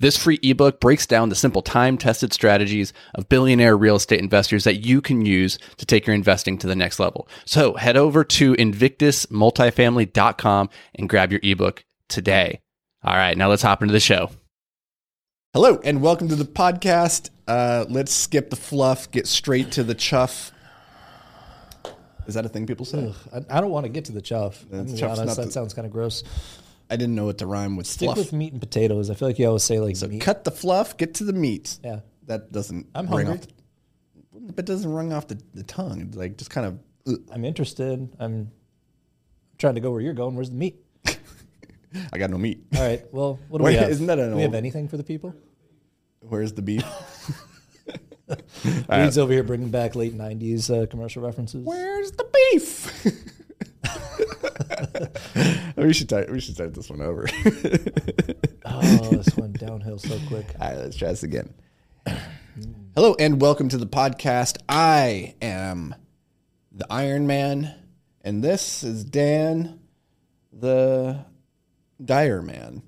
This free ebook breaks down the simple time tested strategies of billionaire real estate investors that you can use to take your investing to the next level. So head over to invictusmultifamily.com and grab your ebook today. All right, now let's hop into the show. Hello, and welcome to the podcast. Uh, let's skip the fluff, get straight to the chuff. Is that a thing people say? Ugh, I, I don't want to get to the chuff. I'm That's gonna be honest, that the- sounds kind of gross. I didn't know what to rhyme with Stick fluff. with meat and potatoes. I feel like you always say like so meat. cut the fluff, get to the meat. Yeah. That doesn't I'm ring hungry. off the, but doesn't ring off the, the tongue. It's like just kind of ugh. I'm interested. I'm trying to go where you're going. Where's the meat? I got no meat. All right. Well, what do Wait, we have? isn't that an do we have anything for the people? Where's the beef? Reed's over here bringing back late '90s uh, commercial references. Where's the beef? We should start, we should start this one over. Oh, this went downhill so quick. All right, let's try this again. Hello and welcome to the podcast. I am the Iron Man, and this is Dan, the Dire Man.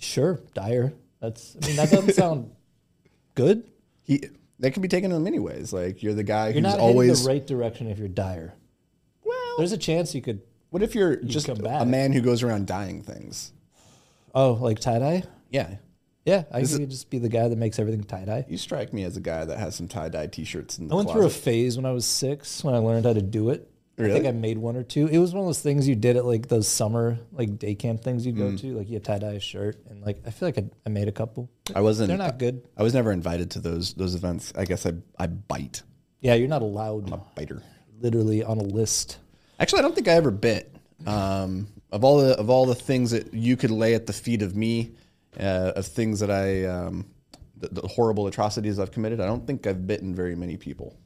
Sure, dire. That's. I mean, that doesn't sound good. He that can be taken in many ways. Like you're the guy You're who's not always the right direction if you're dire. well. There's a chance you could. What if you're just come a man who goes around dying things? Oh, like tie dye. Yeah, Yeah, I could just be the guy that makes everything tie dye. you strike me as a guy that has some tie dye T-shirts in the I went closet. through a phase when I was six when I learned how to do it. I think I made one or two. It was one of those things you did at like those summer like day camp things you'd Mm. go to. Like you tie dye a shirt and like I feel like I, I made a couple. I wasn't. They're not good. I was never invited to those those events. I guess I I bite. Yeah, you're not allowed. I'm a biter. Literally on a list. Actually, I don't think I ever bit. Um, of all the of all the things that you could lay at the feet of me, uh, of things that I um, the, the horrible atrocities I've committed, I don't think I've bitten very many people.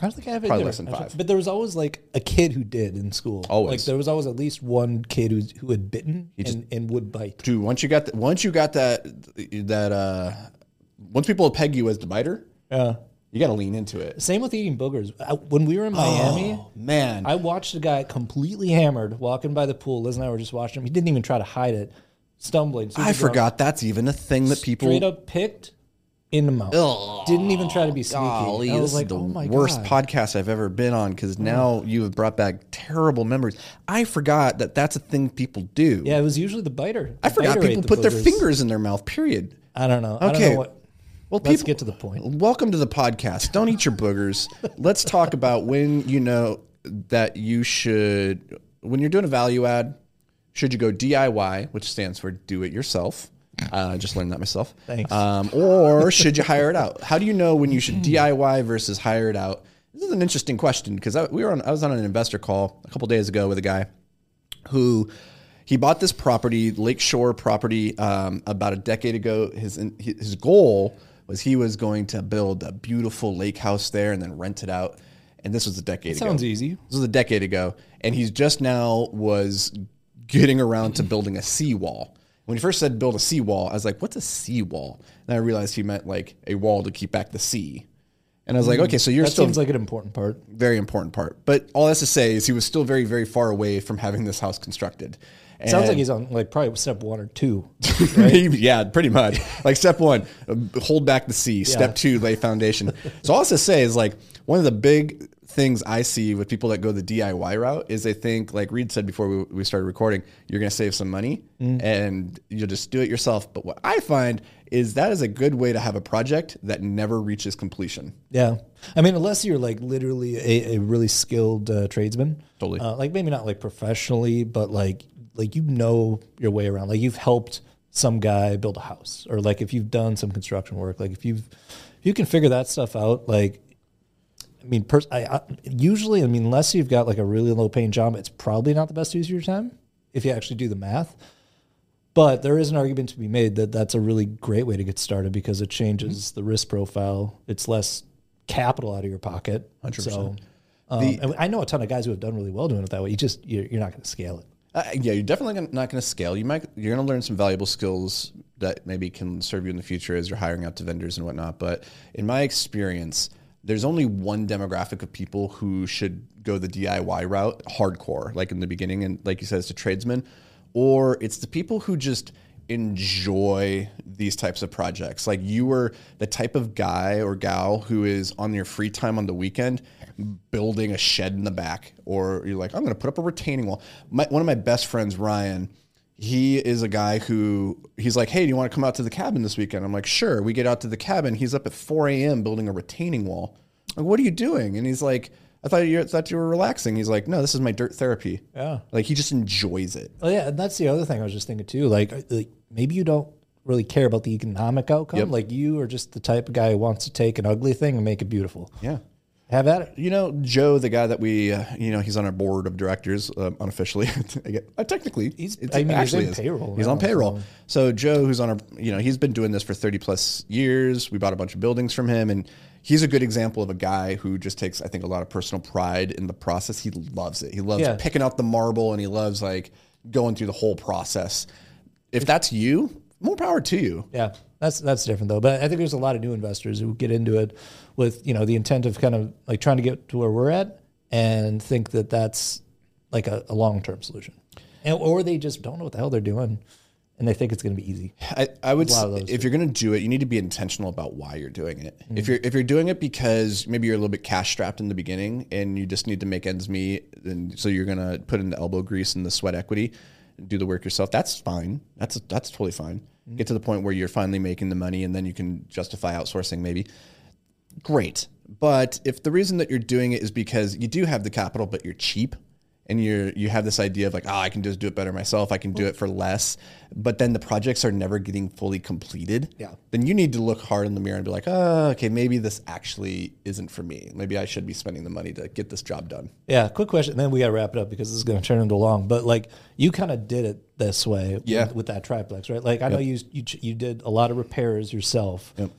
I don't think I have Probably either. less than five. But there was always like a kid who did in school. Always. Like there was always at least one kid who who had bitten and, and would bite. Dude, once you got the, once you got that that uh, once people peg you as the biter, Yeah. You got to lean into it. Same with eating boogers. I, when we were in Miami, Oh, Man, I watched a guy completely hammered walking by the pool. Liz and I were just watching him. He didn't even try to hide it, stumbling. I drunk, forgot that's even a thing that people. Straight up picked in the mouth. Didn't even try to be sneaky. Golly, I this was like, is the oh my worst God. podcast I've ever been on because now you have brought back terrible memories. I forgot that that's a thing people do. Yeah, it was usually the biter. I forgot biter people the put their fingers in their mouth. Period. I don't know. I don't Okay. know what. Well, Let's people, get to the point. welcome to the podcast. Don't eat your boogers. Let's talk about when you know that you should, when you're doing a value add, should you go DIY, which stands for do it yourself? Uh, I just learned that myself. Thanks. Um, or should you hire it out? How do you know when you should DIY versus hire it out? This is an interesting question because I, we were on, I was on an investor call a couple days ago with a guy who he bought this property, Lakeshore property, um, about a decade ago. His his goal was he was going to build a beautiful lake house there and then rent it out. And this was a decade ago. Sounds easy. This was a decade ago, and he's just now was getting around to building a seawall. When he first said build a seawall, I was like, "What's a seawall?" And I realized he meant like a wall to keep back the sea. And I was like, hmm. "Okay, so you're That still seems like an important part. very important part." But all that's to say is he was still very, very far away from having this house constructed. And Sounds like he's on like probably step one or two. Maybe, yeah, pretty much. Like step one, hold back the sea. Step two, lay foundation. So all I have to say is like one of the big things I see with people that go the DIY route is they think, like Reed said before we, we started recording, you're going to save some money mm. and you'll just do it yourself. But what I find is that is a good way to have a project that never reaches completion. Yeah, I mean, unless you're like literally a, a really skilled uh, tradesman, Totally. Uh, like maybe not like professionally, but like like you know your way around. Like you've helped some guy build a house, or like if you've done some construction work. Like if you've if you can figure that stuff out, like I mean, pers- I, I usually, I mean, unless you've got like a really low paying job, it's probably not the best use of your time if you actually do the math. But there is an argument to be made that that's a really great way to get started because it changes the risk profile. It's less capital out of your pocket. 100%. So Um, and I know a ton of guys who have done really well doing it that way. You just you're, you're not going to scale it. Uh, yeah, you're definitely gonna, not going to scale. You might you're going to learn some valuable skills that maybe can serve you in the future as you're hiring out to vendors and whatnot. But in my experience, there's only one demographic of people who should go the DIY route, hardcore, like in the beginning, and like you said, it's the tradesmen, or it's the people who just enjoy these types of projects. Like you were the type of guy or gal who is on your free time on the weekend building a shed in the back, or you're like, I'm going to put up a retaining wall. My, one of my best friends, Ryan, he is a guy who he's like, Hey, do you want to come out to the cabin this weekend? I'm like, Sure. We get out to the cabin. He's up at 4 a.m. building a retaining wall. Like, what are you doing? And he's like, I thought you thought you were relaxing. He's like, no, this is my dirt therapy. Yeah. Like he just enjoys it. Oh yeah, and that's the other thing I was just thinking too. Like, uh, like maybe you don't really care about the economic outcome. Like you are just the type of guy who wants to take an ugly thing and make it beautiful. Yeah. Have at it. You know, Joe, the guy that we, uh, you know, he's on our board of directors um, unofficially. I uh, technically, He's- it's- I mean, he's actually in is. payroll He's now, on payroll. So Joe, who's on our, you know, he's been doing this for thirty plus years. We bought a bunch of buildings from him, and he's a good example of a guy who just takes, I think, a lot of personal pride in the process. He loves it. He loves Yeah. picking out the marble, and he loves like going through the whole process. If that's you, more power to you. Yeah, that's that's different though. But I think there's a lot of new investors who get into it with you know the intent of kind of like trying to get to where we're at and think that that's like a, a long term solution, and, or they just don't know what the hell they're doing and they think it's going to be easy. I, I would say if you're going to do it, you need to be intentional about why you're doing it. If mm-hmm. you're if you're doing it because maybe you're a little bit cash strapped in the beginning and you just need to make ends meet, and so you're going to put in the elbow grease and the sweat equity, do the work yourself. That's fine. That's that's totally fine. Get to the point where you're finally making the money, and then you can justify outsourcing maybe. Great, but if the reason that you're doing it is because you do have the capital, but you're cheap, and you're you have this idea of like, oh, I can just do it better myself. I can do it for less. But then the projects are never getting fully completed. Yeah. Then you need to look hard in the mirror and be like, oh, okay, maybe this actually isn't for me. Maybe I should be spending the money to get this job done. Yeah, quick question. Then we got to wrap it up because this is going to turn into a long. But like you kind of did it this way, Yeah. with, with that triplex, right? Like I know you you you did a lot of repairs yourself. Yep.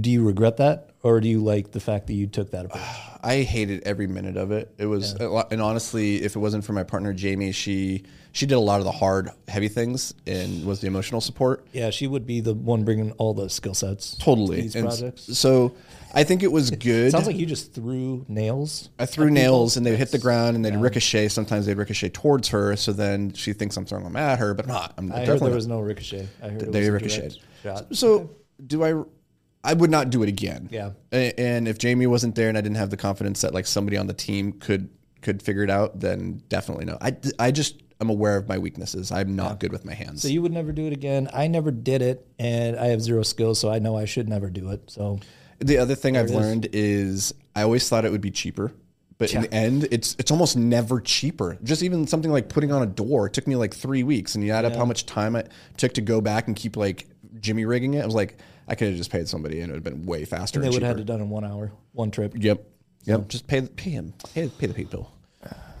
Do you regret that, or do you like the fact that you took that approach? I hated every minute of it. It was, a lot, and honestly, if it wasn't for my partner Jamie, she she did a lot of the hard, heavy things and was the emotional support. yeah, she would be the one bringing all the skill sets. Totally. to these And projects. So I think it was good. Sounds like you just threw nails. I threw nails and they'd hit the ground and they'd ricochet. Sometimes they'd ricochet towards her. So then she thinks I'm throwing them at her, but I'm not. I'm I heard there was no ricochet. I heard it they ricocheted. So do I? I would not do it again. Yeah. A- And if Jamie wasn't there and I didn't have the confidence that like somebody on the team could could figure it out, then definitely no. I, I just I'm aware of my weaknesses. I'm not good with my hands. So you would never do it again. I never did it, and I have zero skills, so I know I should never do it. So The other thing I've learned is I always thought it would be cheaper, but in the end, it's it's almost never cheaper. Just even something like putting on a door it took me like three weeks, and you add up how much time it took to go back and keep like jimmy rigging it. I was like, I could have just paid somebody, and it would have been way faster. they and would have had it done in one hour, one trip. Yep. Yep. Just pay pay him. Pay, pay the people.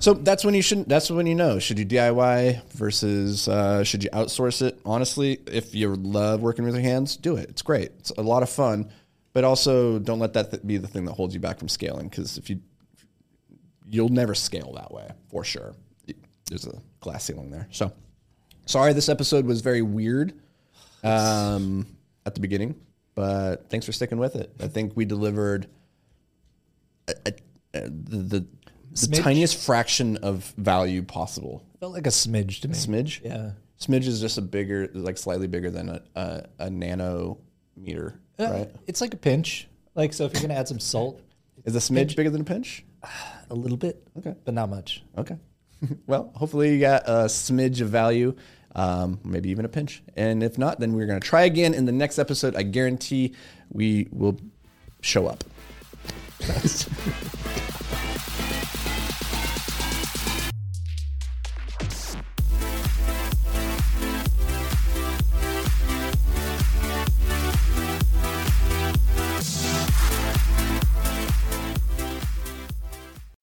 So that's when you shouldn't. That's when you know. Should you DIY versus uh, should you outsource it? Honestly, if you love working with your hands, do it. It's great. It's a lot of fun, but also don't let that th- be the thing that holds you back from scaling. Because if you, you'll never scale that way for sure. There's a glass ceiling there. So, sorry, this episode was very weird um, at the beginning, but thanks for sticking with it. I think we delivered a, a, a- the, the, the tiniest fraction of value possible. Felt like a smidge to me. Smidge? Yeah. Smidge is just a bigger, like slightly bigger than a, a, a nanometer, Uh, right? It's like a pinch. Like so, if you're gonna add some salt, Is a smidge bigger than a pinch? a little bit, Okay. but not much. Okay. well, hopefully you got a smidge of value, um, maybe even a pinch. And if not, then we're going to try again in the next episode. I guarantee we will show up.